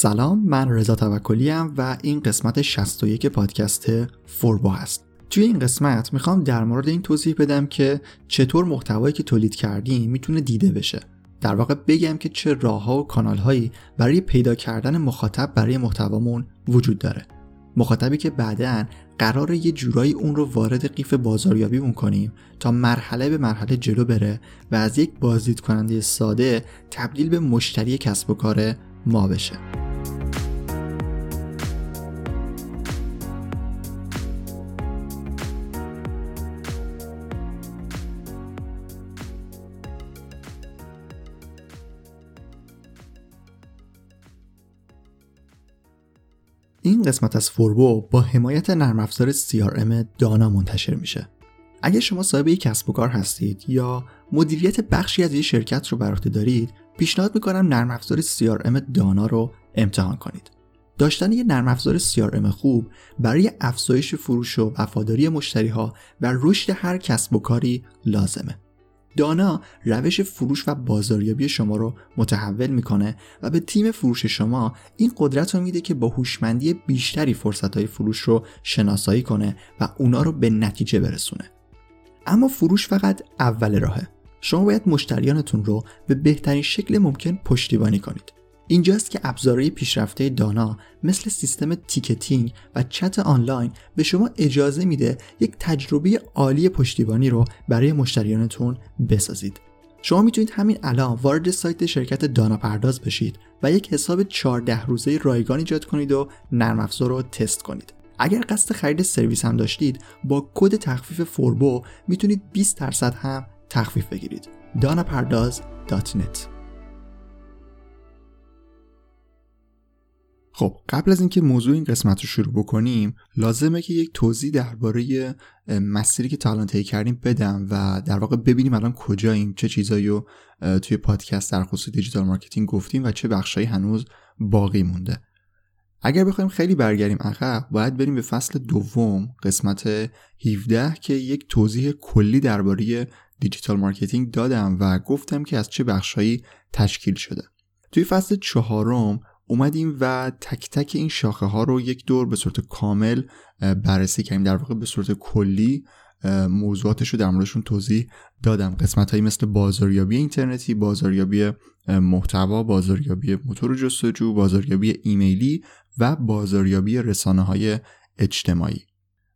سلام من رضا توکلی و این قسمت 61 پادکست فوربو هست. توی این قسمت می‌خوام در مورد این توضیح بدم که چطور محتوایی که تولید کردیم می‌تونه دیده بشه. در واقع بگم که چه راه ها و کانال هایی برای پیدا کردن مخاطب برای محتوامون وجود داره. مخاطبی که بعدا قرار یه جورایی اون رو وارد قیف بازاریابی کنیم تا مرحله به مرحله جلو بره و از یک بازدید کننده ساده تبدیل به مشتری کسب و کار ما بشه. قسمت از فوربو با حمایت نرم افزار CRM دانا منتشر میشه. اگر شما صاحب یک کسب و کار هستید یا مدیریت بخشی از یک شرکت رو بر عهده دارید، پیشنهاد می‌کنم نرم افزار CRM دانا رو امتحان کنید. داشتن یک نرم افزار CRM خوب برای افزایش فروش و وفاداری مشتری ها و رشد هر کسب و کاری لازمه. دانا روش فروش و بازاریابی شما رو متحول می‌کنه و به تیم فروش شما این قدرت رو میده که با هوشمندی بیشتری فرصت های فروش رو شناسایی کنه و اونا رو به نتیجه برسونه. اما فروش فقط اول راهه. شما باید مشتریانتون رو به بهترین شکل ممکن پشتیبانی کنید. اینجاست که ابزارهای پیشرفته دانا مثل سیستم ticketing و چت آنلاین به شما اجازه میده یک تجربه عالی پشتیبانی رو برای مشتریانتون بسازید. شما می‌تونید همین الان وارد سایت شرکت دانا پرداز بشید و یک حساب 14 روزه رایگان ایجاد کنید و نرم افزار رو تست کنید. اگر قصد خرید سرویس هم داشتید با کد تخفیف فوربو می‌تونید 20 درصد هم تخفیف بگیرید. danapardaz.net خب قبل از اینکه موضوع این قسمت رو شروع بکنیم لازمه که یک توضیح درباره مسیری که تا طی کردیم بدم و در واقع ببینیم الان کجاییم چه چیزایی رو توی پادکست در خصوص digital marketing گفتیم و چه بخشایی هنوز باقی مونده. اگر بخوایم خیلی برگردیم عقب باید بریم به فصل دوم قسمت 17 که یک توضیح کلی درباره digital marketing دادم و گفتم که از چه بخشهایی تشکیل شده. توی فصل چهارم اومدیم و تک تک این شاخه ها رو یک دور به صورت کامل بررسی کردیم. در واقع به صورت کلی موضوعاتش رو در موردشون توضیح دادم. قسمت هایی مثل بازاریابی اینترنتی بازاریابی محتوا بازاریابی موتور جستجو بازاریابی ایمیلی و بازاریابی رسانه های اجتماعی.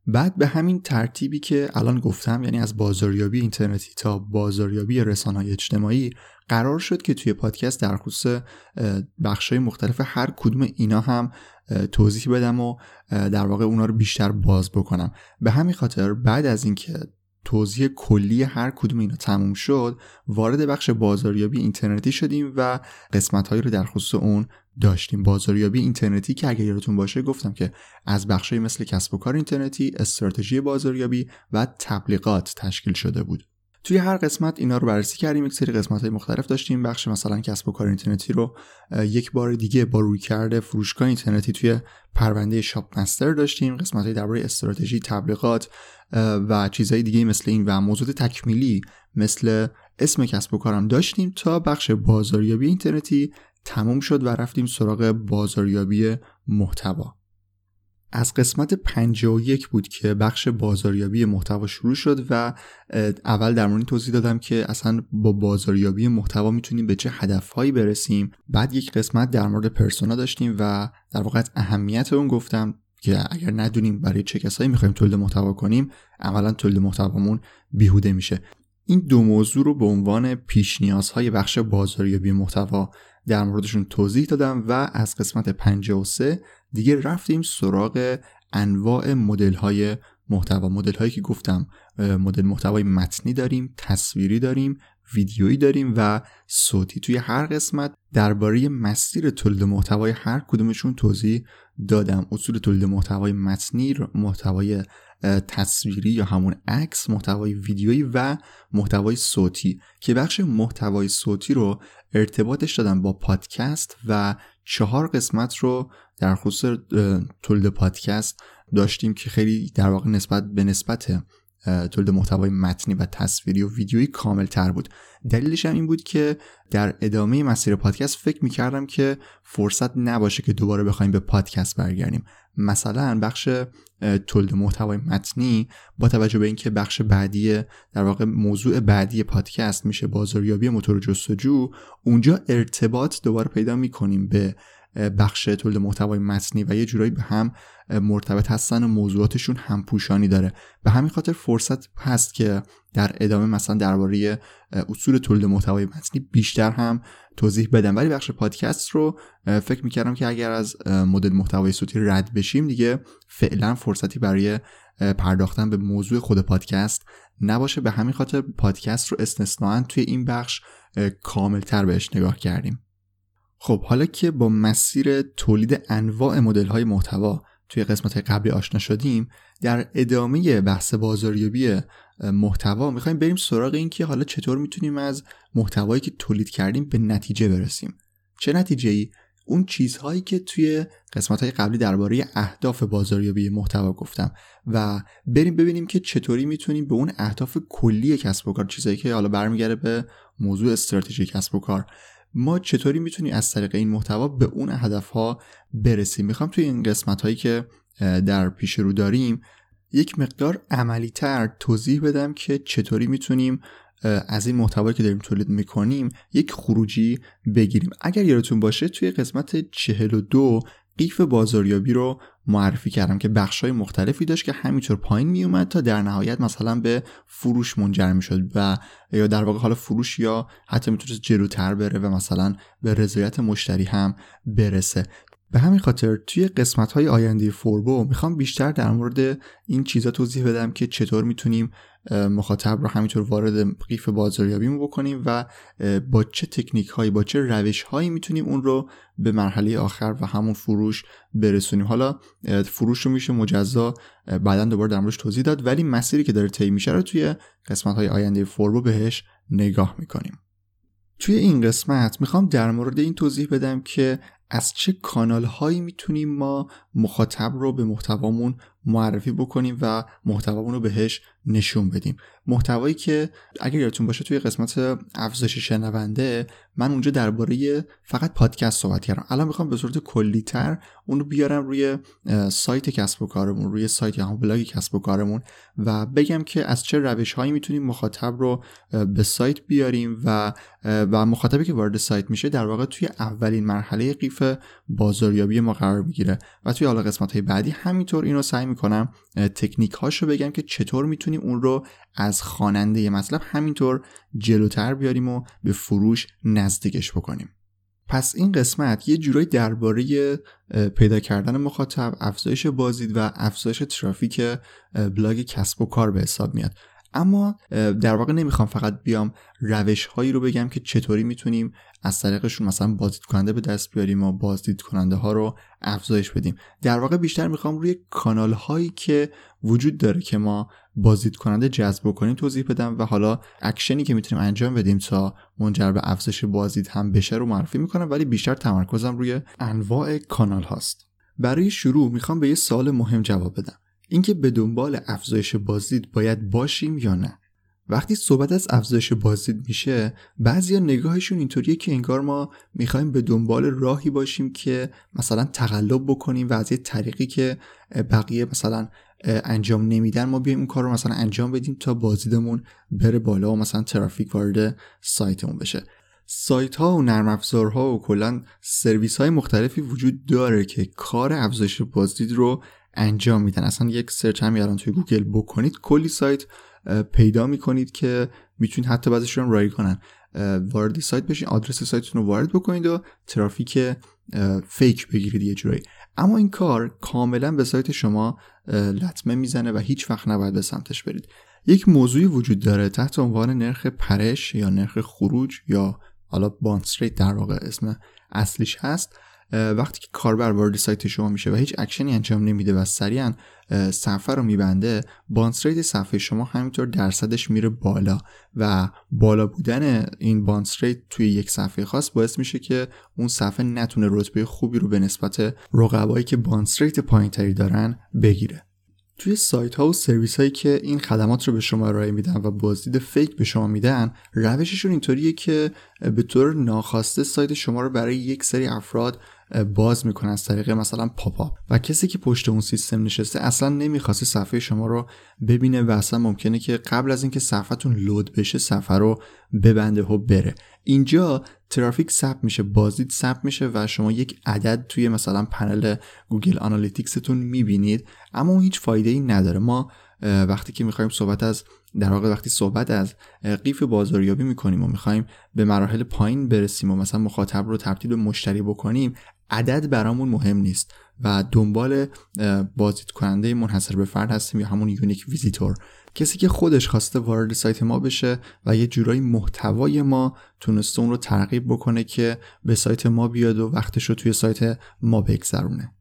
بعد به همین ترتیبی که الان گفتم یعنی از بازاریابی اینترنتی تا بازاریابی رسانه اجتماعی قرار شد که توی پادکست در خصوص بخشای مختلف هر کدوم اینا هم توضیح بدم و در واقع اونا رو بیشتر باز بکنم. به همین خاطر بعد از اینکه توضیح کلی هر کدوم اینا تموم شد وارد بخش بازاریابی اینترنتی شدیم و قسمت هایی رو در خصوص اون داشتیم. بازاریابی اینترنتی که اگر یادتون باشه گفتم که از بخشی مثل کسب و کار اینترنتی استراتژی بازاریابی و تبلیغات تشکیل شده بود. توی هر قسمت اینا رو بررسی کردیم. یک سری قسمت های مختلف داشتیم. بخش مثلا کسب و کار اینترنتی رو یک بار دیگه با روی کرده فروشگاه اینترنتی توی پرونده شاپ مستر داشتیم. قسمت های درباره استراتژی تبلیغات و چیزهای دیگه مثل این و موضوع تکمیلی مثل اسم کسب و کارم داشتیم تا بخش بازاریابی اینترنتی تموم شد و رفتیم سراغ بازاریابی محتوا. از قسمت 51 بود که بخش بازاریابی محتوا شروع شد و اول در مورد توضیح دادم که اصلا با بازاریابی محتوا می‌تونیم به چه هدفهایی برسیم. بعد یک قسمت در مورد پرسونا داشتیم و در واقع اهمیت اون گفتم که اگر ندونیم برای چه کسایی می‌خوایم تولید محتوا کنیم عملا تولید محتوامون بیهوده میشه. این دو موضوع رو به عنوان پیش نیازهای بخش بازاریابی محتوا در موردشون توضیح دادم و از قسمت 53 دیگه رفتیم سراغ انواع مدل های محتوا. مدل هایی که گفتم مدل محتوای متنی داریم تصویری داریم ویدیویی داریم و صوتی. توی هر قسمت درباره مسیر تولید محتوای هر کدومشون توضیح دادم. اصول تولید محتوای متنی محتوای تصویری یا همون عکس محتوای ویدیویی و محتوای صوتی. که بخش محتوای صوتی رو ارتباطش دادم با پادکست و چهار قسمت رو در خصوص تولید پادکست داشتیم که خیلی در واقع نسبت به نسبت تولید محتوای متنی و تصویری و ویدیویی کامل تر بود. دلیلش هم این بود که در ادامه مسیر پادکست فکر می‌کردم که فرصت نباشه که دوباره بخوایم به پادکست برگردیم. مثلا بخش تولید محتوای متنی با توجه به اینکه بخش بعدی در واقع موضوع بعدی پادکست میشه بازاریابی موتور جستجو اونجا ارتباط دوباره پیدا می‌کنیم به بخش تولید محتوای متنی و یه جورایی به هم مرتبط هستن و موضوعاتشون همپوشانی داره. به همین خاطر فرصت هست که در ادامه مثلا درباره اصول تولید محتوای متنی بیشتر هم توضیح بدم. ولی بخش پادکست رو فکر می‌کردم که اگر از مدل محتوای صوتی رد بشیم دیگه فعلا فرصتی برای پرداختن به موضوع خود پادکست نباشه. به همین خاطر پادکست رو استثناا توی این بخش کاملتر بهش نگاه کردیم. خب حالا که با مسیر تولید انواع مدل های محتوا توی قسمت قبلی آشنا شدیم در ادامه بحث بازاریابی محتوا می‌خوایم بریم سراغ این که حالا چطور می‌تونیم از محتوایی که تولید کردیم به نتیجه برسیم. چه نتیجه ای اون چیزهایی که توی قسمت های قبلی درباره اهداف بازاریابی محتوا گفتم و بریم ببینیم که چطوری می‌تونیم به اون اهداف کلی کسب و کار چیزایی که حالا برمیگرده به موضوع استراتژی کسب و کار. ما چطوری می‌تونیم از طریق این محتوا به اون هدف ها برسیم؟ می‌خوام توی این قسمت هایی که در پیش رو داریم یک مقدار عملی تر توضیح بدم که چطوری می‌تونیم از این محتوایی که داریم تولید می‌کنیم یک خروجی بگیریم. اگر یادتون باشه توی قسمت 42 قیف بازاریابی رو معرفی کردم که بخشای مختلفی داشت که همینطور پایین می اومد تا در نهایت مثلا به فروش منجر می شد و یا در واقع حالا فروش یا حتی می‌تونست جلوتر بره و مثلا به رضایت مشتری هم برسه. به همین خاطر توی قسمت های آینده فوربو می‌خوام بیشتر در مورد این چیزا توضیح بدم که چطور می‌تونیم مخاطب رو همینطور وارد قیف بازاریابیمون بکنیم و با چه تکنیک هایی با چه روش هایی می‌تونیم اون رو به مرحله آخر و همون فروش برسونیم. حالا فروش رو میشه مجزا بعدا دوباره در موردش توضیح داد ولی مسیری که داره طی میشه رو توی قسمت های آینده فوربو بهش نگاه می‌کنیم. توی این قسمت می‌خوام در مورد این توضیح بدم که از چه کانال هایی می‌تونیم ما مخاطب رو به محتوامون معرفی بکنیم و محتوامون رو بهش نشون بدیم. محتوایی که اگر یادتون باشه توی قسمت افزایش شنونده من اونجا درباره فقط پادکست صحبت کردم. الان می‌خوام به صورت کلیتر اون رو بیارم روی سایت کسب و کارمون روی سایت یا بلاگ کسب و کارمون و بگم که از چه روش هایی می‌تونیم مخاطب رو به سایت بیاریم و و مخاطبی که وارد سایت میشه در واقع توی اولین مرحله قیف بازاریابی ما قرار می‌گیره. و توی حالا قسمت های بعدی همینطور اینو سعی می‌کنم تکنیک هاشو بگم که چطور می‌تونیم اون رو از خواننده مطلب همینطور جلوتر بیاریم و به فروش نزدیکش بکنیم. پس این قسمت یه جورایی درباره پیدا کردن مخاطب افزایش بازدید و افزایش ترافیک بلاگ کسب و کار به حساب میاد. اما در واقع نمی‌خوام فقط بیام روش هایی رو بگم که چطوری می‌تونیم از طریقشون مثلا بازدید کننده به دست بیاریم و بازدید کننده ها رو افزایش بدیم. در واقع بیشتر می‌خوام روی کانال هایی که وجود داره که ما بازدید کننده جذب کنیم توضیح بدم و حالا اکشنی که می‌تونیم انجام بدیم تا منجر به افزایش بازدید هم بشه رو معرفی می‌کنم ولی بیشتر تمرکزم روی انواع کانال هاست. برای شروع می‌خوام به یه سال مهم جواب بدم. اینکه به دنبال افزایش بازدید باید باشیم یا نه. وقتی صحبت از افزایش بازدید میشه بعضیا نگاهشون اینطوریه که انگار ما می‌خوایم به دنبال راهی باشیم که مثلا تقلب بکنیم و از یه طریقی که بقیه مثلا انجام نمیدن ما بیایم اون کار رو مثلا انجام بدیم تا بازدیدمون بره بالا و مثلا ترافیک وارد سایتمون بشه. سایت ها و نرم افزارها و کلا سرویس های مختلفی وجود داره که کار افزایش بازدید رو انجام میدن. اصلا یک search هم الان توی گوگل بکنید کلی سایت پیدا می‌کنید که می‌تونید حتی بعضیشون هم کنن. وارد سایت بشین آدرس سایتتون رو وارد بکنید و ترافیک fake بگیرید یه جورایی. اما این کار کاملا به سایت شما لطمه می‌زنه و هیچ وقت نباید به سمتش برید. یک موضوعی وجود داره تحت عنوان نرخ پرش یا نرخ خروج یا حالا bounce rate در واقع اسم اصلیش هست. وقتی که کاربر وارد سایت شما میشه و هیچ اکشنی انجام نمیده و سریعا صفحه رو میبنده bounce rate صفحه شما همینطور درصدش میره بالا و بالا بودن این bounce rate توی یک صفحه خاص باعث میشه که اون صفحه نتونه رتبه خوبی رو به نسبت رقبایی که bounce rate پایینتری دارن بگیره. توی سایت ها و سرویس هایی که این خدمات رو به شما ارائه میدن و بازدید fake به شما میدن روششون اینطوریه که به طور ناخواسته سایت شما رو برای یک سری افراد باز می‌کنه از طریق مثلا pop-up و کسی که پشت اون سیستم نشسته اصلا نمی‌خواسته صفحه شما رو ببینه و اصلا ممکنه که قبل از اینکه صفحتون load بشه صفحه رو ببنده و بره. اینجا ترافیک ثبت میشه بازدید ثبت میشه و شما یک عدد توی مثلا پنل گوگل Analytics تون می‌بینید. اما اون هیچ فایده ای نداره. ما وقتی که می‌خوایم صحبت از در واقع وقتی صحبت از قیف بازاریابی می‌کنیم و می‌خوایم به مراحل پایین برسیم و مثلا مخاطب رو تبدیل به مشتری بکنیم عدد برامون مهم نیست و دنبال بازدید کننده منحصر به فرد هستیم یا همون unique visitor. کسی که خودش خواسته وارد سایت ما بشه و یه جورایی محتوای ما تونسته اون رو ترغیب بکنه که به سایت ما بیاد و وقتش رو توی سایت ما بگذرونه.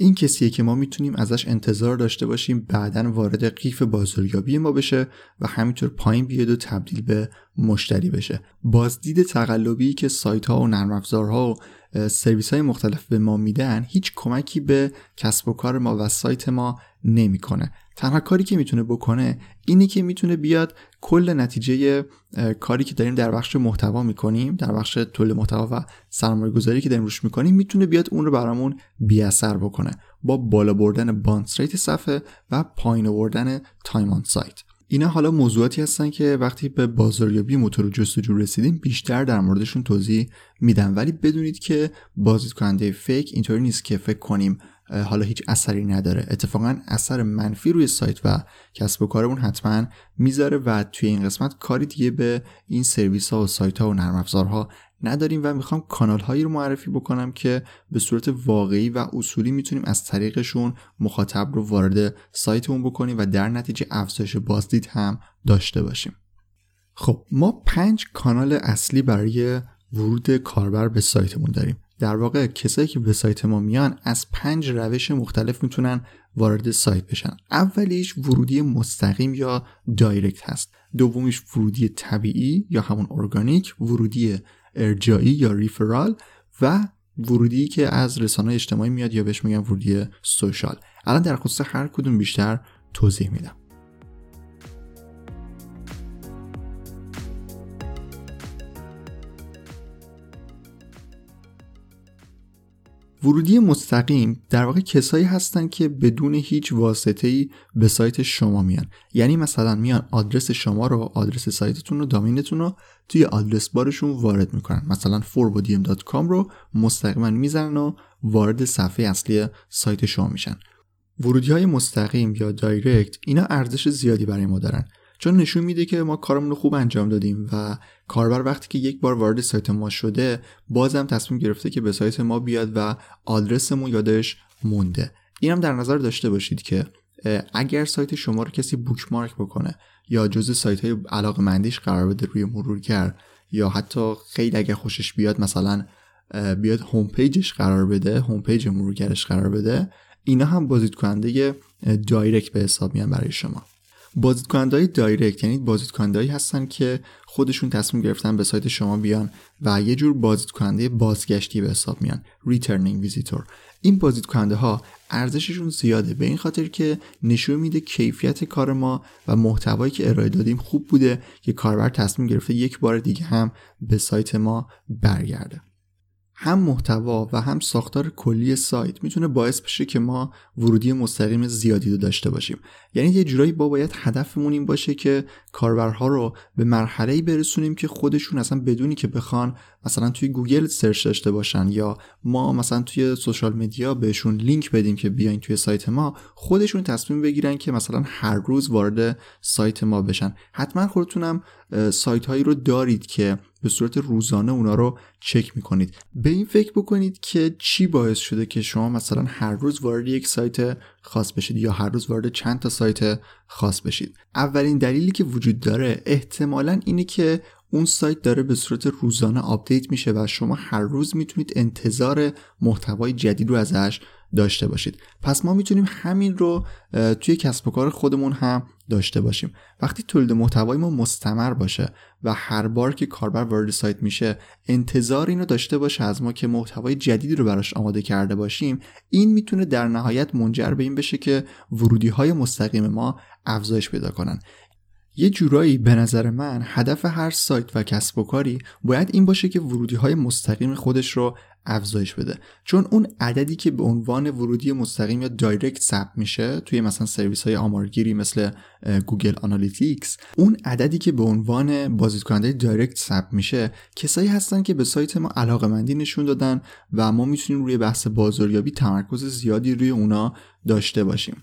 این کسیه که ما می‌تونیم ازش انتظار داشته باشیم بعدا وارد قیف بازاریابی ما بشه و همینطور پایین بیاد و تبدیل به مشتری بشه. بازدید تقلبی که سایت ها و نرم افزارها و سرویس های مختلف به ما میدن هیچ کمکی به کسب و کار ما و سایت ما نمی‌کنه. تنها کاری که می‌تونه بکنه اینه که می‌تونه بیاد کل نتیجه کاری که داریم در بخش محتوا می‌کنیم در بخش تولید محتوا و سرمایه گذاری که داریم روش می‌کنیم می‌تونه بیاد اون رو برامون بی اثر بکنه با بالا بردن باند صفحه و پایین آوردن time on site. اینا حالا موضوعاتی هستن که وقتی به بازاریابی موتور جستجو رسیدیم بیشتر در موردشون توضیح میدم. ولی بدونید که بازدید کننده fake اینطوری نیست که فکر کنیم حالا هیچ اثری نداره. اتفاقا اثر منفی روی سایت و کسب و کارمون حتما می‌ذاره و توی این قسمت کاری دیگه به این سرویس ها و سایت ها و نرم افزارها نداریم و می‌خوام کانال هایی رو معرفی بکنم که به صورت واقعی و اصولی می‌تونیم از طریقشون مخاطب رو وارد سایتمون بکنیم و در نتیجه افزایش بازدید هم داشته باشیم. خب ما پنج کانال اصلی برای ورود کاربر به سایتمون داریم. در واقع کسایی که به سایت ما میان از پنج روش مختلف می‌تونن وارد سایت بشن. اولیش ورودی مستقیم یا دایرکت هست. دومیش ورودی طبیعی یا همون ارگانیک ورودی ارجایی یا ریفرال و ورودی که از رسانه اجتماعی میاد یا بهش میگن ورودی سوشال. الان در خصوص هر کدوم بیشتر توضیح میدم. ورودی مستقیم در واقع کسایی هستن که بدون هیچ واسطه ای به سایت شما میان. یعنی مثلا میان آدرس شما رو آدرس سایتتون رو دامینتون رو توی آدرس بارشون وارد می‌کنن. مثلا forbodiem.com رو مستقیما می‌زنن و وارد صفحه اصلی سایت شما میشن. ورودی های مستقیم یا دایرکت اینا ارزش زیادی برای ما دارن. چون نشون میده که ما کارمون رو خوب انجام دادیم و کاربر وقتی که یک بار وارد سایت ما شده بازم تصمیم گرفته که به سایت ما بیاد و آدرسمون یادش مونده. اینم در نظر داشته باشید که اگر سایت شما رو کسی بوکمارک بکنه یا جزء سایت های علاقه مندیش قرار بده روی مرورگر یا حتی خیلی اگر خوشش بیاد مثلا بیاد home page ش قرار بده home page مرورگرش قرار بده اینا هم بازدید کننده direct به حساب میان برای شما. های direct یعنی بازدیدکنندهایی هستن که خودشون تصمیم گرفتن به سایت شما بیان و یه جور بازدیدکننده بازگشتی به حساب میان returning visitor این بازدیدکننده ها ارزششون زیاده. به این خاطر که نشون میده کیفیت کار ما و محتوایی که ارائه دادیم خوب بوده که کاربر تصمیم گرفته یک بار دیگه هم به سایت ما برگرده. هم محتوا و هم ساختار کلی سایت می‌تونه باعث بشه که ما ورودی مستقیم زیادی رو داشته باشیم. یعنی یه جورایی با باید هدفمون این باشه که کاربرها رو به مرحله برسونیم که خودشون اصلا بدونی که بخوان مثلا توی گوگل search داشته باشن یا ما مثلا توی سوشال مدیا بهشون لینک بدیم که بیاین توی سایت ما خودشون تصمیم بگیرن که مثلا هر روز وارد سایت ما بشن. حتما خودتونم سایت هایی رو دارید که به صورت روزانه اونا رو چک می‌کنید. به این فکر بکنید که چی باعث شده که شما مثلا هر روز وارد یک سایت خاص بشید یا هر روز وارد چند تا سایت خاص بشید؟ اولین دلیلی که وجود داره احتمالا اینه که اون سایت داره به صورت روزانه update میشه و شما هر روز می‌تونید انتظار محتوای جدید رو ازش داشته باشید. پس ما می‌تونیم همین رو توی کسب و کار خودمون هم داشته باشیم. وقتی تولید محتوای ما مستمر باشه و هر بار که کاربر وارد سایت میشه انتظار اینو داشته باشه از ما که محتوای جدیدی رو براش آماده کرده باشیم این می‌تونه در نهایت منجر به این بشه که ورودی های مستقیم ما افزایش پیدا کنن. یه جورایی به نظر من هدف هر سایت و کسب و کاری باید این باشه که ورودی های مستقیم خودش رو افزایش بده. چون اون عددی که به عنوان ورودی مستقیم یا direct ثبت میشه توی مثلا سرویس های آمارگیری مثل Google Analytics اون عددی که به عنوان بازدید کننده direct ثبت میشه کسایی هستن که به سایت ما علاقه مندی نشون دادن و ما می‌تونیم روی بحث بازاریابی تمرکز زیادی روی اونا داشته باشیم.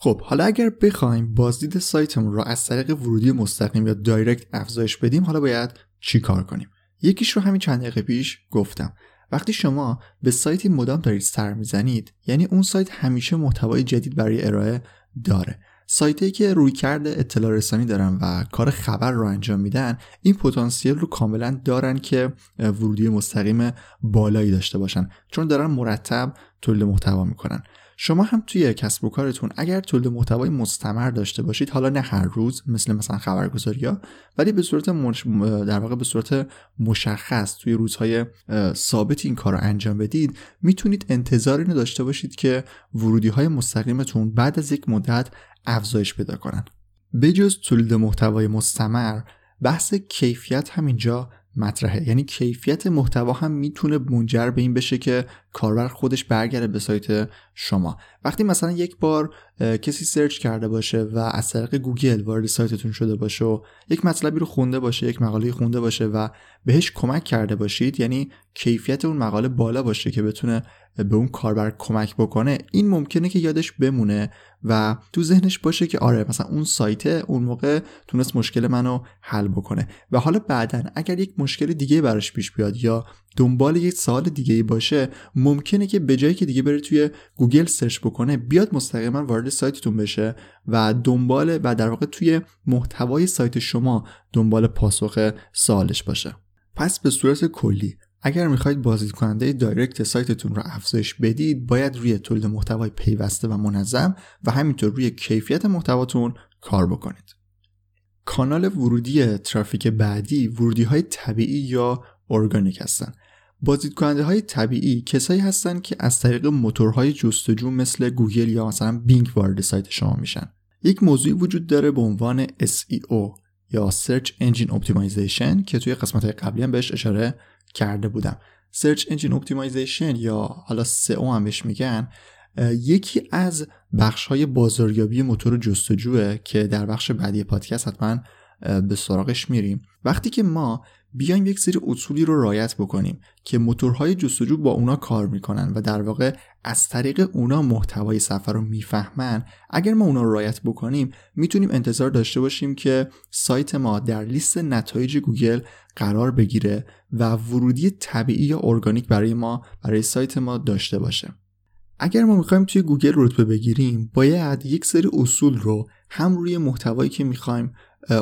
خب حالا اگر بخوایم بازدید سایتمون رو از طریق ورودی مستقیم یا دایرکت افزایش بدیم حالا باید چی کار کنیم؟ یکیش رو همین چند دقیقه پیش گفتم. وقتی شما به سایتی مدام دارید سر می‌زنید یعنی اون سایت همیشه محتوای جدید برای ارائه داره. سایتی که روی کرده اطلاع رسانی دارن و کار خبر رو انجام میدن این پتانسیل رو کاملا دارن که ورودی مستقیم بالایی داشته باشن. چون دارن مرتب تولید محتوا می‌کنن. شما هم توی کسب و کارتون اگر تولید محتوای مستمر داشته باشید حالا نه هر روز مثل مثلا خبرگزاری ها ولی به صورت در واقع به صورت مشخص توی روزهای ثابت این کار رو انجام بدید می‌تونید انتظار اینو داشته باشید که ورودی های مستقیمتون بعد از یک مدت افزایش پیدا کنن. بجز تولید محتوای مستمر بحث کیفیت همینجا مطرحه. یعنی کیفیت محتوا هم می‌تونه منجر به این بشه که کاربر خودش برگرده به سایت شما. وقتی مثلا یک بار کسی search کرده باشه و از طریق گوگل وارد سایتتون شده باشه و یک مطلبی رو خونده باشه یک مقاله خونده باشه و بهش کمک کرده باشید یعنی کیفیت اون مقاله بالا باشه که بتونه به اون کاربر کمک بکنه این ممکنه که یادش بمونه و تو ذهنش باشه که آره مثلا اون سایت اون موقع تونست مشکل منو حل بکنه. و حالا بعدا اگر یک مشکل دیگه براش پیش بیاد یا دنبال یک سوال دیگه باشه ممکنه که به جای اینکه دیگه بره توی گوگل search بکنه بیاد مستقیما وارد سایتتون بشه و دنبال و در واقع توی محتوای سایت شما دنبال پاسخ سوالش باشه. پس به صورت کلی اگر می‌خواید بازدید کننده direct سایتتون رو افزایش بدید باید روی تولید محتوای پیوسته و منظم و همینطور روی کیفیت محتواتون کار بکنید. کانال ورودی ترافیک بعدی ورودی های طبیعی یا ارگانیک هستن. بازدید کننده های طبیعی کسایی هستن که از طریق موتورهای جستجو مثل گوگل یا مثلا بینگ وارد سایت شما میشن. یک موضوعی وجود داره به عنوان SEO یا Search Engine Optimization که توی قسمت قبلی هم بهش اشاره کرده بودم. Search Engine Optimization یا حالا SEO هم بهش میگن یکی از بخش های بازاریابی موتور جستجوه که در بخش بعدی پادکست حتما به سراغش میریم. وقتی که ما بیایم یک سری اصولی رو رعایت بکنیم که موتورهای جستجو با اونا کار می‌کنن و در واقع از طریق اونا محتوای صفحه رو می‌فهمن. اگر ما اونا رو رعایت بکنیم می‌تونیم انتظار داشته باشیم که سایت ما در لیست نتایج گوگل قرار بگیره و ورودی طبیعی یا ارگانیک برای ما برای سایت ما داشته باشه. اگر ما می‌خوایم توی گوگل رتبه بگیریم باید یک سری اصول رو هم روی محتوایی که می‌خوایم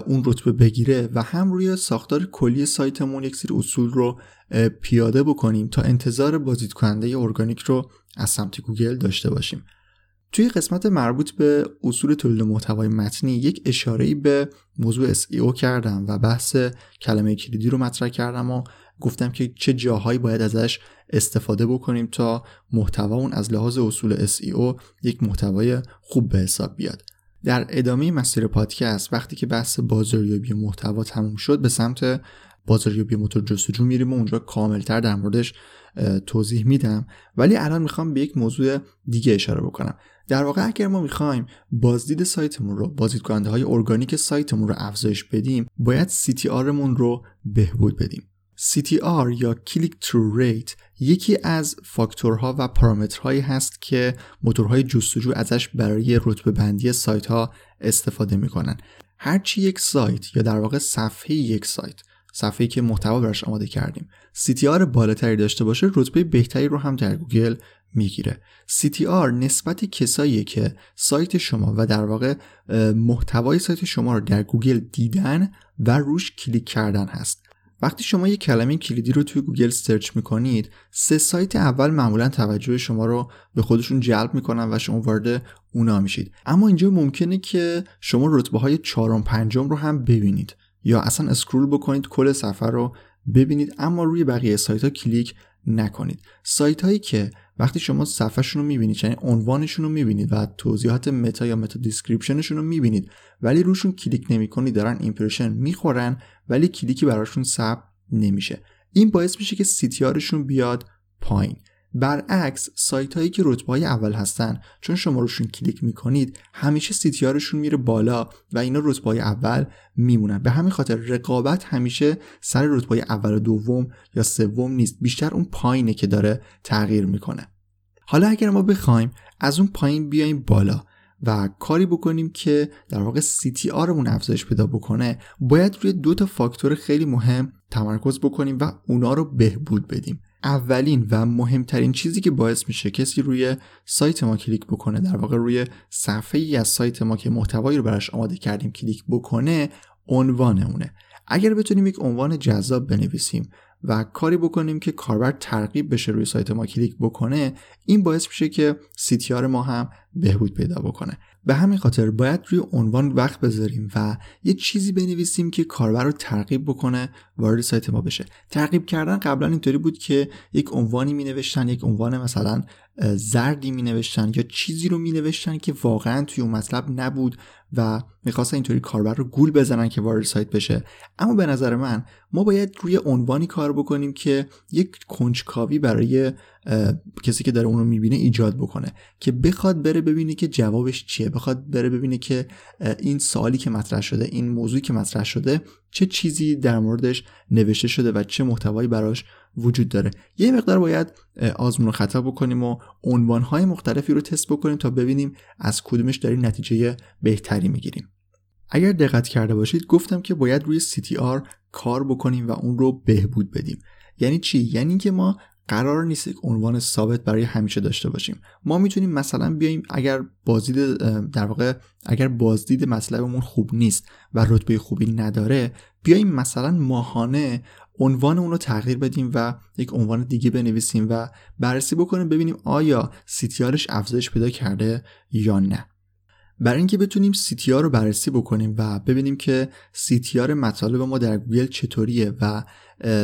اون رتبه بگیره و هم روی ساختار کلی سایتمون یک سری اصول رو پیاده بکنیم تا انتظار بازدید کننده ارگانیک رو از سمت گوگل داشته باشیم. توی قسمت مربوط به اصول تولید محتوای متنی یک اشاره‌ای به موضوع SEO کردم و بحث کلمه کلیدی رو مطرح کردم و گفتم که چه جاهایی باید ازش استفاده بکنیم تا محتوا اون از لحاظ اصول SEO یک محتوای خوب به حساب بیاد. در ادامه مسیر پادکست وقتی که بحث بازاریابی محتوا تموم شد به سمت بازاریابی موتور جستجو میریم و اونجا کاملتر در موردش توضیح میدم. ولی الان می‌خوام به یک موضوع دیگه اشاره بکنم. در واقع اگر ما می‌خوایم بازدید سایتمون رو بازدید کننده های ارگانیک سایتمون رو افزایش بدیم باید CTR مون رو بهبود بدیم. CTR یا Click Through Rate یکی از فاکتورها و پارامترهایی هست که موتورهای جستجو ازش برای رتبه بندی سایت ها استفاده می‌کنن. هرچی یک سایت یا در واقع صفحه یک سایت صفحه‌ای که محتوا براش آماده کردیم CTR بالاتری داشته باشه رتبه بهتری رو هم در گوگل می‌گیره. CTR نسبت کسایی که سایت شما و در واقع محتوای سایت شما رو در گوگل دیدن و روش کلیک کردن هست. وقتی شما یک کلمه کلیدی رو توی گوگل search می‌کنید سه سایت اول معمولا توجه شما رو به خودشون جلب می‌کنن و شما وارد اونا میشید. اما اینجا ممکنه که شما رتبه های چهارم پنجم رو هم ببینید. یا اصلا scroll بکنید کل صفحه رو ببینید اما روی بقیه سایت ها کلیک نکنید. سایت هایی که وقتی شما صفحه‌شون رو می‌بینید یعنی عنوانشون رو می‌بینید و توضیحات meta یا meta description شون رو می‌بینید ولی روشون کلیک نمی‌کنید دارن impression می‌خورن ولی کلیکی براشون ثبت نمیشه. این باعث میشه که CTR شون بیاد پایین. برعکس سایت هایی که رتبه های اول هستن چون شما روشون کلیک می‌کنید همیشه CTR شون میره بالا و اینا رتبه های اول میمونن. به همین خاطر رقابت همیشه سر رتبه اول و دوم یا سوم نیست بیشتر اون پایینه که داره تغییر می‌کنه. حالا اگر ما بخوایم از اون پایین بیایم بالا و کاری بکنیم که در واقع CTR آرمون افزایش پیدا بکنه باید روی دو تا فاکتور خیلی مهم تمرکز بکنیم و اونا رو بهبود بدیم. اولین و مهمترین چیزی که باعث میشه کسی روی سایت ما کلیک بکنه در واقع روی صفحه ای از سایت ما که محتوایی رو براش آماده کردیم کلیک بکنه عنوان اونه اگر بتونیم یک عنوان جذاب بنویسیم و کاری بکنیم که کاربر ترغیب بشه روی سایت ما کلیک بکنه این باعث میشه که سیتیار ما هم بهبود پیدا بکنه. به همین خاطر باید روی عنوان وقت بذاریم و یه چیزی بنویسیم که کاربر رو ترغیب بکنه وارد سایت ما بشه. ترغیب کردن قبلا اینطوری بود که یک عنوانی می نوشتن یک عنوان مثلا زردی می نوشتن یا چیزی رو می نوشتن که واقعا توی اون مطلب نبود و می‌خواستن اینطوری کاربر رو گول بزنن که وارد سایت بشه. اما به نظر من ما باید روی عنوانی کار بکنیم که یک کنجکاوی برای کسی که داره اون رو می‌بینه ایجاد بکنه که بخواد بره ببینه که جوابش چیه بخواد بره ببینه که این سوالی که مطرح شده این موضوعی که مطرح شده چه چیزی در موردش نوشته شده و چه محتوایی براش وجود داره. یه مقدار باید آزمون و خطا بکنیم و عنوانهای مختلفی رو تست بکنیم تا ببینیم از کدومش داریم نتیجه بهتری می‌گیریم. اگر دقت کرده باشید گفتم که باید روی CTR کار بکنیم و اون رو بهبود بدیم. یعنی چی؟ یعنی که ما قرار نیست یک عنوان ثابت برای همیشه داشته باشیم. ما می‌تونیم مثلا بیایم اگر بازدید در واقع اگر بازدید مطلبمون خوب نیست و رتبه خوبی نداره بیایم مثلا ماهانه عنوان اون رو تغییر بدیم و یک عنوان دیگه بنویسیم و بررسی بکنیم ببینیم آیا CTR ش افزایش پیدا کرده یا نه. برای اینکه بتونیم CTR رو بررسی بکنیم و ببینیم که CTR مطالب ما در گوگل چطوریه و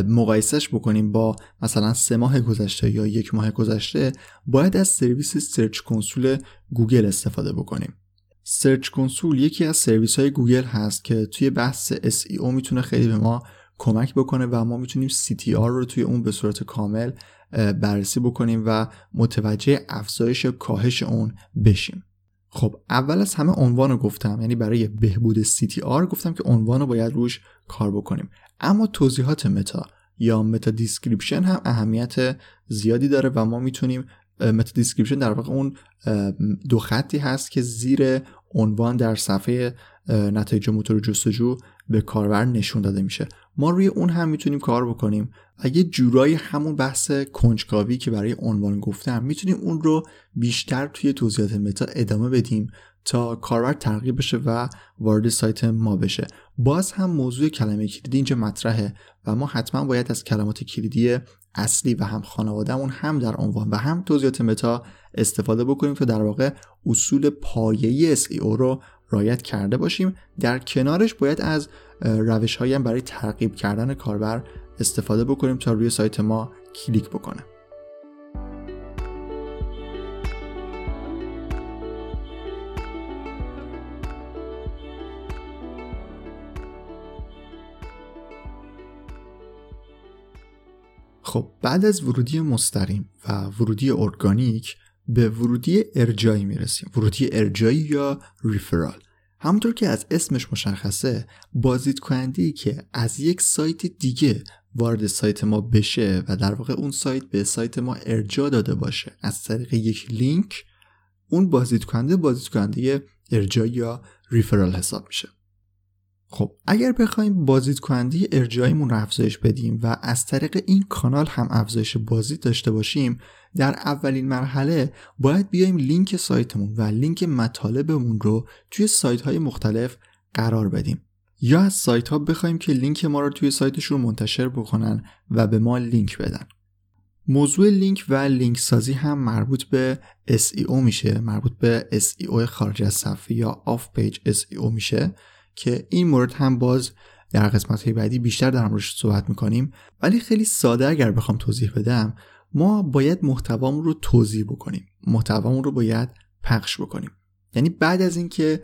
مقایسش بکنیم با مثلا سه ماه گذشته یا یک ماه گذشته باید از سرویس Search Console گوگل استفاده بکنیم. Search Console یکی از سرویس های گوگل هست که توی بحث SEO می‌تونه خیلی به ما کمک بکنه و ما می‌تونیم CTR رو توی اون به صورت کامل بررسی بکنیم و متوجه افزایش کاهش اون بشیم. خب اول از همه عنوان رو گفتم یعنی برای بهبود CTR گفتم که عنوان رو باید روش کار بکنیم. اما توضیحات meta یا meta description هم اهمیت زیادی داره و ما می‌تونیم meta description در واقع اون دو خطی هست که زیر عنوان در صفحه نتایج موتور جستجو به کاربر نشون داده میشه. ما روی اون هم می‌تونیم کار بکنیم. و یه جورایی همون بحث کنجکاوی که برای عنوان گفتم می‌تونیم اون رو بیشتر توی توضیحات meta ادامه بدیم تا کاربر ترغیب بشه و وارد سایت ما بشه. باز هم موضوع کلمه کلیدی اینجا مطرحه و ما حتما باید از کلمات کلیدی اصلی و هم خانوادهمون هم در عنوان و هم توضیحات متا استفاده بکنیم تا در واقع اصول پایه‌ای SEO رو رایت کرده باشیم. در کنارش باید از روش هم برای ترغیب کردن کاربر استفاده بکنیم تا روی سایت ما کلیک بکنه. خب بعد از ورودی مستقیم و ورودی ارگانیک به ورودی ارجایی می‌رسیم. ورودی ارجایی یا ریفرال همونطور که از اسمش مشخصه بازدید کننده که از یک سایت دیگه وارد سایت ما بشه و در واقع اون سایت به سایت ما ارجا داده باشه از طریق یک لینک اون بازدید کننده بازدید کننده ارجایی یا ریفرال حساب میشه. خب اگر بخوایم بازدید کننده ارجاعیمون رو افزایش بدیم و از طریق این کانال هم افزایش بازدید داشته باشیم در اولین مرحله باید بیایم لینک سایتمون و لینک مطالبمون رو توی سایت های مختلف قرار بدیم. یا از سایت ها بخوایم که لینک ما رو توی سایتشون منتشر بکنن و به ما لینک بدن. موضوع لینک و لینک سازی هم مربوط به SEO میشه مربوط به SEO خارج از صفحه یا off page SEO میشه. که این مورد هم باز در قسمت های بعدی بیشتر در موردش صحبت می‌کنیم. ولی خیلی ساده اگر بخوام توضیح بدم ما باید محتوامون رو توضیح بکنیم. محتوامون رو باید پخش بکنیم. یعنی بعد از اینکه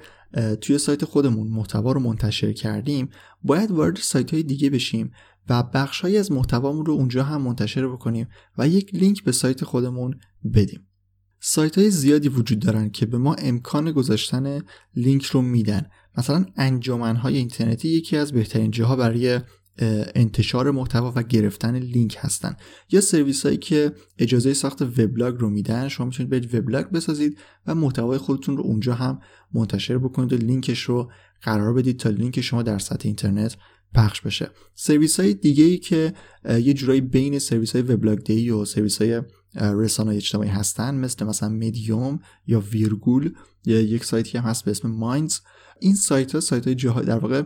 توی سایت خودمون محتوا رو منتشر کردیم باید وارد سایت های دیگه بشیم و بخشهایی از محتوامون رو اونجا هم منتشر بکنیم و یک لینک به سایت خودمون بدیم. سایت های زیادی وجود دارن که به ما امکان گذاشتن لینک رو میدن مثلا انجامن های اینترنتی یکی از بهترین جاها برای انتشار محتوا و گرفتن لینک هستن. یا سرویس هایی که اجازه ساخت وبلاگ رو میدن شما می‌تونید برید وبلاگ بسازید و محتوای خودتون رو اونجا هم منتشر بکنید و لینکش رو قرار بدید تا لینک شما در سطح اینترنت پخش بشه. سرویس های دیگه ای که یه جورایی بین سرویس های وبلاگ دهی و سرویس های رسانه اجتماعی هستن مثل مثلا مدیوم یا ویرگول یا یک سایتی هم هست به اسم ماینز این سایت ها سایت های جاهای در واقع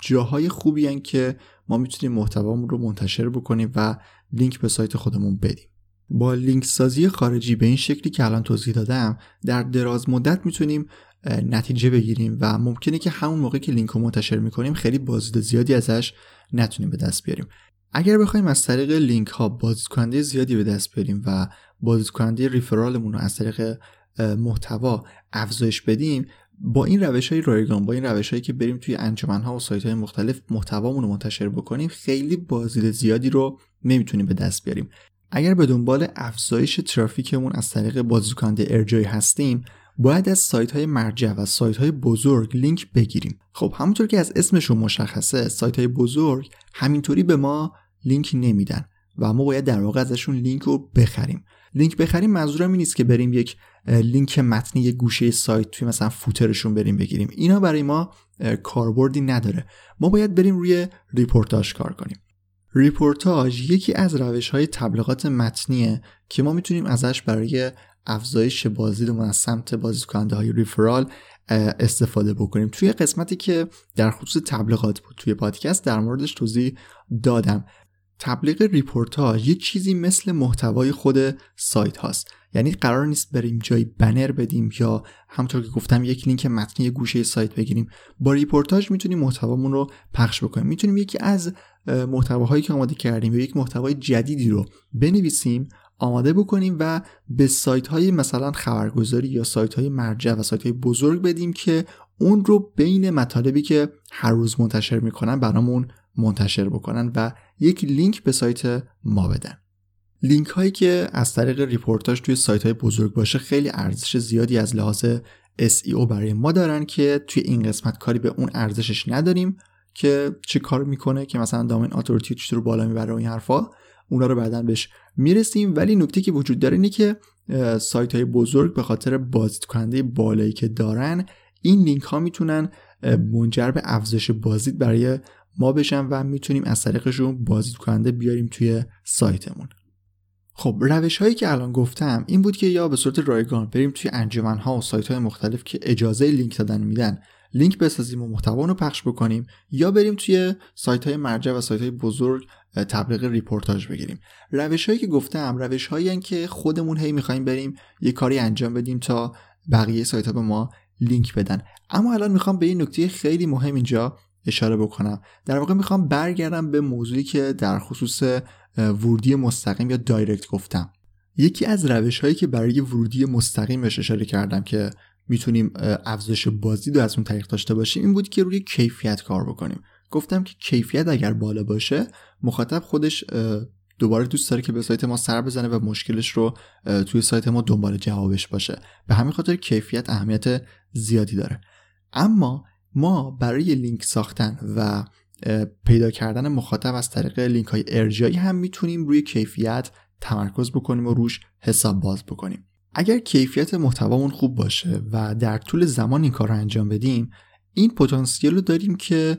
جاهای خوبی هستن که ما می‌تونیم محتوامون رو منتشر بکنیم و لینک به سایت خودمون بدیم. با لینک سازی خارجی به این شکلی که الان توضیح دادم در دراز مدت می‌تونیم نتیجه بگیریم و ممکنه که همون موقع که لینک رو منتشر می‌کنیم خیلی بازدید زیادی ازش نتونیم به دست بیاریم. اگر بخوایم از طریق لینک ها بازدید زیادی به دست بیاریم و بازدید ریفرالمون رو از طریق محتوا افزایش بدیم با این روش های رایگان با این روش هایی که بریم توی انجمن ها و سایت های مختلف محتوامون رو منتشر بکنیم خیلی بازدید زیادی رو نمی‌تونیم به دست بیاریم. اگر به دنبال افزایش ترافیکمون از طریق بازدید کننده ارجایی هستیم باید از سایت های مرجع و سایت های بزرگ لینک بگیریم. خب همونطور که از اسمشون مشخصه سایت های بزرگ همینطوری به ما لینک نمیدن و ما باید در واقع ازشون لینک رو بخریم. لینک بخریم منظورم این نیست که بریم یک لینک متنی یک گوشه سایت توی مثلا footer شون بریم بگیریم. اینا برای ما کاربردی نداره. ما باید بریم روی ریپورتاج کار کنیم. ریپورتاج یکی از روش های تبلیغات متنیه که ما می‌تونیم ازش برای افزایش بازدیدمون از سمت بازدید کننده های referral استفاده بکنیم. توی قسمتی که در خصوص تبلیغات بود توی پادکست در موردش توضیح دادم. تبلیغ ریپورتاج یه چیزی مثل محتوای خود سایت هاست. یعنی قرار نیست بریم جای بنر بدیم یا همونطور که گفتم یک لینک متنی گوشه سایت بگیریم. با ریپورتاج می‌تونیم محتوامون رو پخش بکنیم. می‌تونیم یکی از محتواهایی که آماده کردیم یا یک محتوای جدیدی رو بنویسیم آماده بکنیم و به سایت های مثلا خبرگزاری یا سایت های مرجع و سایت های بزرگ بدیم که اون رو بین مطالبی که هر روز منتشر می‌کنن برامون منتشر بکنن و یک لینک به سایت ما بدن. لینک هایی که از طریق ریپورتاج توی سایت های بزرگ باشه خیلی ارزش زیادی از لحاظ SEO برای ما دارن که توی این قسمت کاری به اون ارزشش نداریم که چه کار می‌کنه که مثلا domain authority رو بالا می‌بره و این حرفا اونا رو بعدا بهش می‌رسیم. ولی نکته که وجود داره اینه که سایت های بزرگ به خاطر بازدید کننده بالایی که دارن این لینک ها می‌تونن منجر به افزایش بازدید برای ما بشن و می‌تونیم از طریقشون بازدید کننده بیاریم توی سایتمون. خب روش هایی که الان گفتم این بود که یا به صورت رایگان بریم توی انجمن ها و سایت های مختلف که اجازه لینک دادن میدن لینک بسازیم و محتوا رو پخش بکنیم یا بریم توی سایت های مرجع و سایت های بزرگ تبلیغ ریپورتاج بگیریم. روش هایی که گفتم روش هایی که خودمون هی می‌خوایم بریم یه کاری انجام بدیم تا بقیه سایت ها به ما لینک بدن. اما الان می‌خوام به این نکته خیلی مهم اینجا اشاره بکنم. در واقع می‌خوام برگردم به موضوعی که در خصوص ورودی مستقیم یا دایرکت گفتم. یکی از روش هایی که برای ورودی مستقیم بهش اشاره کردم که می‌تونیم افزایش بازدید رو از اون طریق داشته باشیم این بود که روی کیفیت کار بکنیم. گفتم که کیفیت اگر بالا باشه مخاطب خودش دوباره دوست داره که به سایت ما سر بزنه و مشکلش رو توی سایت ما دنبال جوابش باشه. به همین خاطر کیفیت اهمیت زیادی داره. اما ما برای لینک ساختن و پیدا کردن مخاطب از طریق لینک های ارجایی هم می‌تونیم روی کیفیت تمرکز بکنیم و روش حساب باز بکنیم. اگر کیفیت محتوامون خوب باشه و در طول زمان این کار رو انجام بدیم این پتانسیل رو داریم که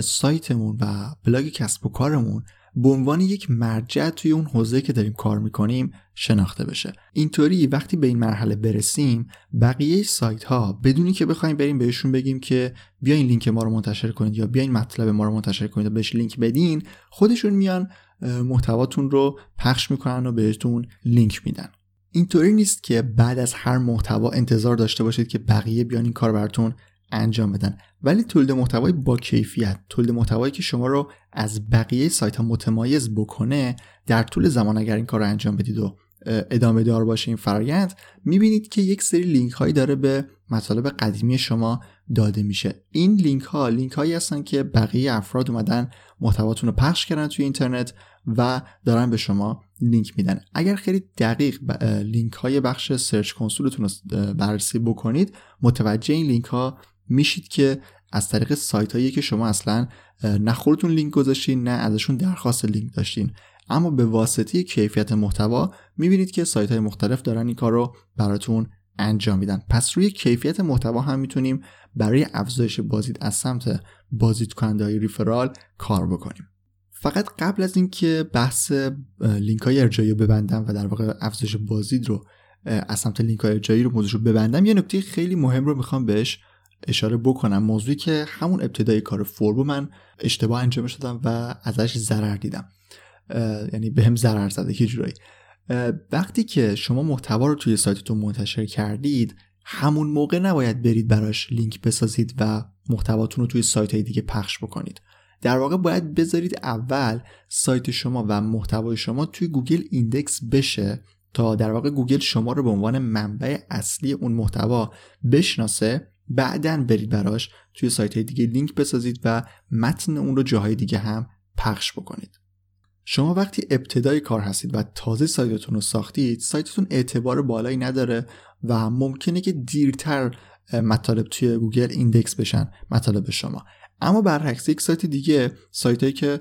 سایتمون و بلاگ کسب و کارمون به عنوان یک مرجع توی اون حوزه که داریم کار می‌کنیم شناخته بشه. اینطوری وقتی به این مرحله برسیم بقیه سایت ها بدون اینکه بخوایم بریم بهشون بگیم که بیاین لینک ما رو منتشر کنید یا بیاین مطلب ما رو منتشر کنید و بهش لینک بدین خودشون میان محتواتون رو پخش می‌کنن و بهتون لینک میدن. اینطوری نیست که بعد از هر محتوا انتظار داشته باشید که بقیه بیان این کار براتون انجام بدن. ولی تولید محتوای با کیفیت تولید محتوایی که شما رو از بقیه سایت ها متمایز بکنه در طول زمان اگر این کار رو انجام بدید و ادامه دار باشه این فرایند می‌بینید که یک سری لینک هایی داره به مطالب قدیمی شما داده میشه. این لینک ها لینک هایی هستن که بقیه افراد اومدن محتواتون رو پخش کردن توی اینترنت و دارن به شما لینک میدن. اگر خیلی دقیق لینک های بخش Search Console تون رو بررسی بکنید متوجه این لینک ها میشید که از طریق سایت هایی که شما اصلا نه خودتون لینک گذاشتین نه ازشون درخواست لینک داشتین. اما به واسطه کیفیت محتوا می‌بینید که سایت های مختلف دارن این کار رو براتون انجام میدن. پس روی کیفیت محتوا هم می‌تونیم برای افزایش بازدید از سمت بازدید کننده های referral کار بکنیم. فقط قبل از اینکه بحث لینک های ارجاعی رو ببندم و در واقع افزایش بازدید رو از سمت لینک های ارجاعی رو موضوع رو ببندم یه نکته خیلی مهم رو می‌خوام بهش اشاره بکنم. موضوعی که همون ابتدای کار فوربو من اشتباه انجام دادم و ازش ضرر دیدم. یعنی بهم ضرر زده یه جورایی. وقتی که شما محتوا رو توی سایتتون منتشر کردید همون موقع نباید برید براش لینک بسازید و محتواتون رو توی سایت های دیگه پخش بکنید. در واقع باید بذارید اول سایت شما و محتوای شما توی گوگل index بشه تا در واقع گوگل شما رو به عنوان منبع اصلی اون محتوا بشناسه بعدا برید براش توی سایت های دیگه لینک بسازید و متن اون رو جاهای دیگه هم پخش بکنید. شما وقتی ابتدای کار هستید و تازه سایتتون رو ساختید سایتتون اعتبار بالایی نداره و ممکنه که دیرتر مطالب توی گوگل index بشن مطالب شما. اما برعکس یک سایت دیگه سایت هایی که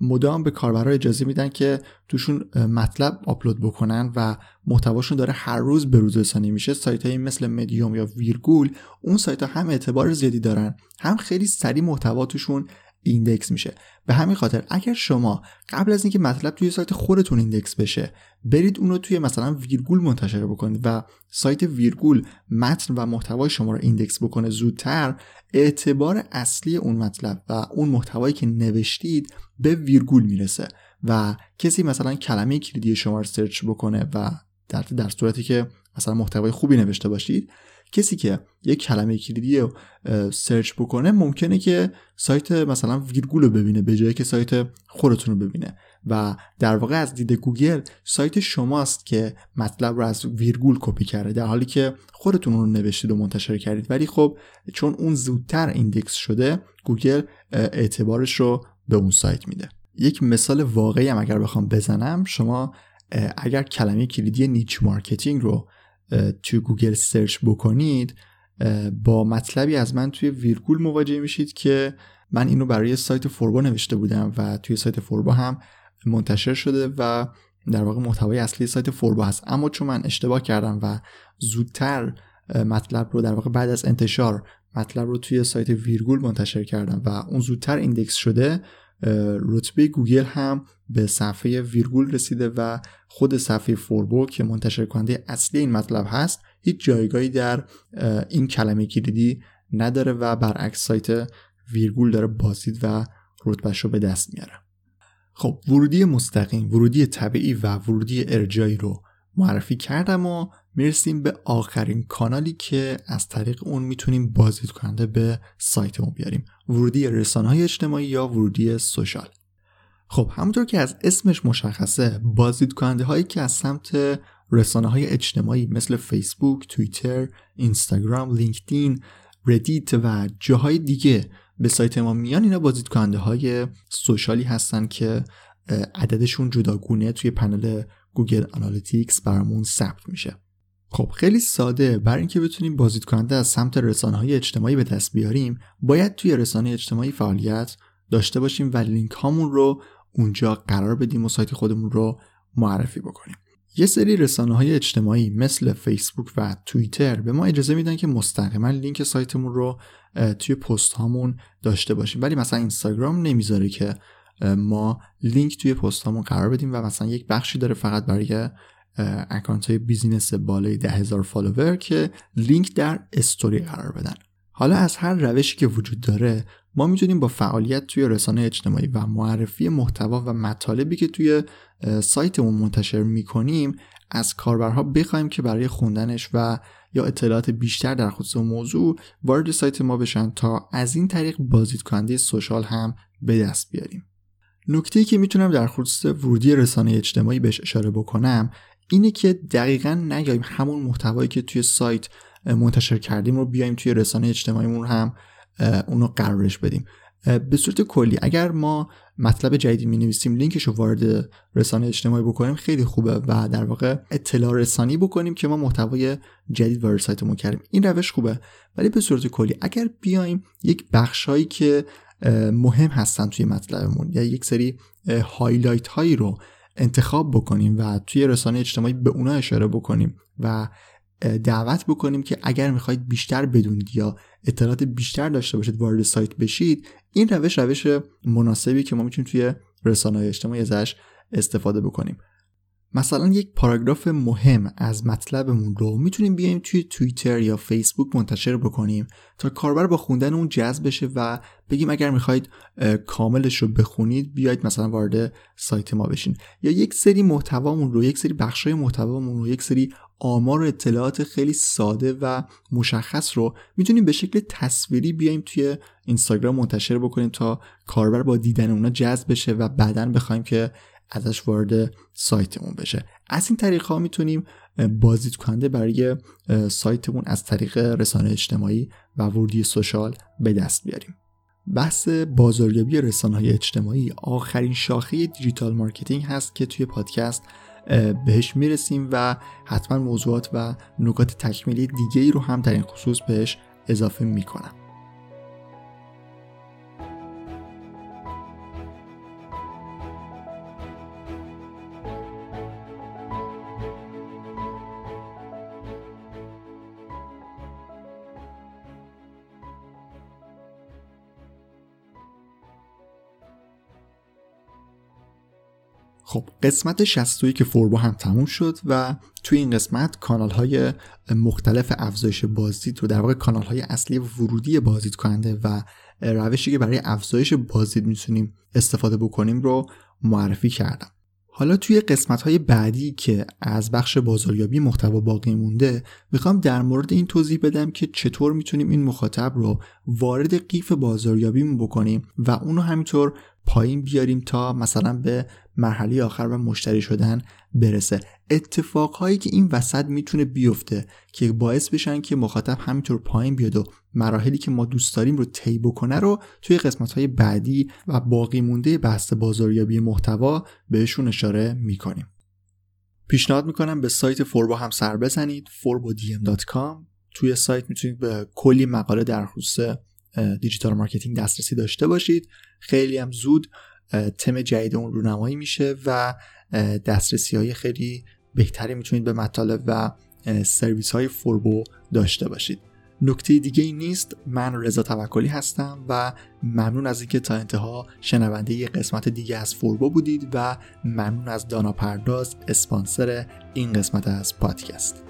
مدام به کاربرا اجازه میدن که توشون مطلب آپلود بکنن و محتواشون داره هر روز به روز رسانی میشه. سایت های مثل مدیوم یا ویرگول اون سایت ها هم اعتبار زیادی دارن. هم خیلی سریع محتوا توشون index میشه. به همین خاطر اگر شما قبل از اینکه مطلب توی سایت خودتون index بشه برید اون رو توی مثلا ویرگول منتشر بکنید و سایت ویرگول متن و محتوای شما رو index بکنه زودتر اعتبار اصلی اون مطلب و اون محتوایی که نوشتید به ویرگول می‌رسه و کسی مثلا کلمه کلیدی شما رو search بکنه و در, در صورتی که مثلا محتوای خوبی نوشته باشید کسی که یک کلمه کلیدی رو search بکنه ممکنه که سایت مثلا ویرگول رو ببینه به جایی که سایت خودتون رو ببینه. و در واقع از دید گوگل سایت شماست که مطلب رو از ویرگول کپی کرده در حالی که خودتون رو نوشتید و منتشر کردید. ولی خب چون اون زودتر index شده گوگل اعتبارش رو به اون سایت میده. یک مثال واقعی هم اگر بخوام بزنم شما اگر کلمه کلیدی niche marketing رو توی گوگل search بکنید با مطلبی از من توی ویرگول مواجه میشید که من اینو برای سایت فوربو نوشته بودم و توی سایت فوربو هم منتشر شده و در واقع محتوای اصلی سایت فوربو هست. اما چون من اشتباه کردم و زودتر مطلب رو در واقع بعد از انتشار مطلب رو توی سایت ویرگول منتشر کردم و اون زودتر index شده رتبه گوگل هم به صفحه ویرگول رسیده و خود صفحه فوربو که منتشر کننده اصلی این مطلب هست هیچ جایگاهی در این کلمه کلیدی نداره و برعکس سایت ویرگول داره بازدید و رتبهش رو به دست میاره. خب ورودی مستقیم ورودی طبیعی و ورودی ارجاعی رو معرفی کردم و می‌رسیم به آخرین کانالی که از طریق اون می‌تونیم بازدید کننده به سایتمون بیاریم. ورودی رسانه های اجتماعی یا ورودی سوشال. خب همونطور که از اسمش مشخصه بازدید کننده هایی که از سمت رسانه های اجتماعی مثل فیسبوک، توییتر، اینستاگرام، لینکدین، ردیت و جاهای دیگه به سایت ما میان اینا بازدید کننده های سوشالی هستن که عددشون جداگونه توی پنل Google Analytics برامون ثبت میشه. خب خیلی ساده. برای اینکه بتونیم بازدید کننده از سمت رسانه های اجتماعی به دست بیاریم باید توی رسانه اجتماعی فعالیت داشته باشیم و لینک هامون رو اونجا قرار بدیم و سایت خودمون رو معرفی بکنیم. یه سری رسانه های اجتماعی مثل فیسبوک و توییتر به ما اجازه میدن که مستقیما لینک سایتمون رو توی پست هامون داشته باشیم. ولی مثلا اینستاگرام نمی‌ذاره که ما لینک توی پست هامون قرار بدیم و مثلا یک بخشی داره فقط برای account های business بالای ده هزار follower که لینک در استوری قرار بدن. حالا از هر روشی که وجود داره ما می‌تونیم با فعالیت توی رسانه اجتماعی و معرفی محتوا و مطالبی که توی سایتمون منتشر می‌کنیم از کاربرها بخوایم که برای خوندنش و یا اطلاعات بیشتر در خصوص موضوع وارد سایت ما بشن تا از این طریق بازدید کننده سوشال هم به دست بیاریم. نکته که می‌تونم در خصوص ورودی رسانه اجتماعی بهش اشاره بکنم اینه که دقیقا نگایم همون محتوایی که توی سایت منتشر کردیم رو بیایم توی رسانه اجتماعیمون هم اونو قرارش بدیم. به صورت کلی اگر ما مطلب جدیدی می نویسیم لینکش رو وارد رسانه اجتماعی بکنیم خیلی خوبه و در واقع اطلاع رسانی بکنیم که ما محتوای جدید وارد سایتمون کردیم. این روش خوبه. ولی به صورت کلی اگر بیایم یک بخشهایی که مهم هستن توی مطلبمون یا یک سری هایلایت هایی رو انتخاب بکنیم و توی رسانه اجتماعی به اونا اشاره بکنیم و دعوت بکنیم که اگر می‌خواید بیشتر بدونید یا اطلاعات بیشتر داشته باشید وارد سایت بشید این روش روش مناسبی که ما می‌تونیم توی رسانه اجتماعی ازش استفاده بکنیم. مثلا یک پاراگراف مهم از مطلبمون رو می‌تونیم بیایم توی توییتر یا فیسبوک منتشر بکنیم تا کاربر با خوندن اون جذب بشه و بگیم اگر می‌خواید کاملش رو بخونید بیاید مثلا وارد سایت ما بشین. یا یک سری محتوامون رو یک سری بخشای محتوامون رو یک سری آمار و اطلاعات خیلی ساده و مشخص رو می‌تونیم به شکل تصویری بیایم توی اینستاگرام منتشر بکنیم تا کاربر با دیدن اونا جذب بشه و بعدا بخوایم که ازش وارد سایتمون بشه. از این طریق ها می‌تونیم بازدید کننده برای سایتمون از طریق رسانه اجتماعی و ورودی social به دست بیاریم. بحث بازاریابی رسانه های اجتماعی آخرین شاخه digital marketing هست که توی پادکست بهش می‌رسیم و حتما موضوعات و نکات تکمیلی دیگه ای رو هم در این خصوص بهش اضافه می‌کنم. خب قسمت 61 که فوربو هم تموم شد و توی این قسمت کانال های مختلف افزایش بازدید رو در واقع کانال های اصلی ورودی بازدید کننده و روشی که برای افزایش بازدید می‌تونیم استفاده بکنیم رو معرفی کردم. حالا توی قسمت های بعدی که از بخش بازاریابی محتوا باقی مونده می‌خوام در مورد این توضیح بدم که چطور می‌تونیم این مخاطب رو وارد قیف بازاریابیمون بکنیم و اونو همینطور پایین بیاریم تا مثلا به مرحله آخر و مشتری شدن برسه. اتفاقهایی که این وسط می‌تونه بیفته که باعث بشن که مخاطب همینطور پایین بیاد و مراحلی که ما دوست داریم رو طی بکنه رو توی قسمت های بعدی و باقی مونده بحث بازاریابی محتوا بهشون اشاره می‌کنیم. پیشنهاد می‌کنم به سایت فوربا هم سر بزنید forbodm.com توی سایت می‌تونید به کلی مقاله در خصوص digital marketing دسترسی داشته باشید. خیلی هم زود تم جدید اون رونمایی میشه و دسترسی های خیلی بهتری می‌تونید به مطالب و سرویس های فوربو داشته باشید. نکته دیگه ای نیست من رضا توکلی هستم و ممنون از اینکه تا انتها شنونده یه قسمت دیگه از فوربو بودید و ممنون از دانا پرداز اسپانسر این قسمت از پادکست.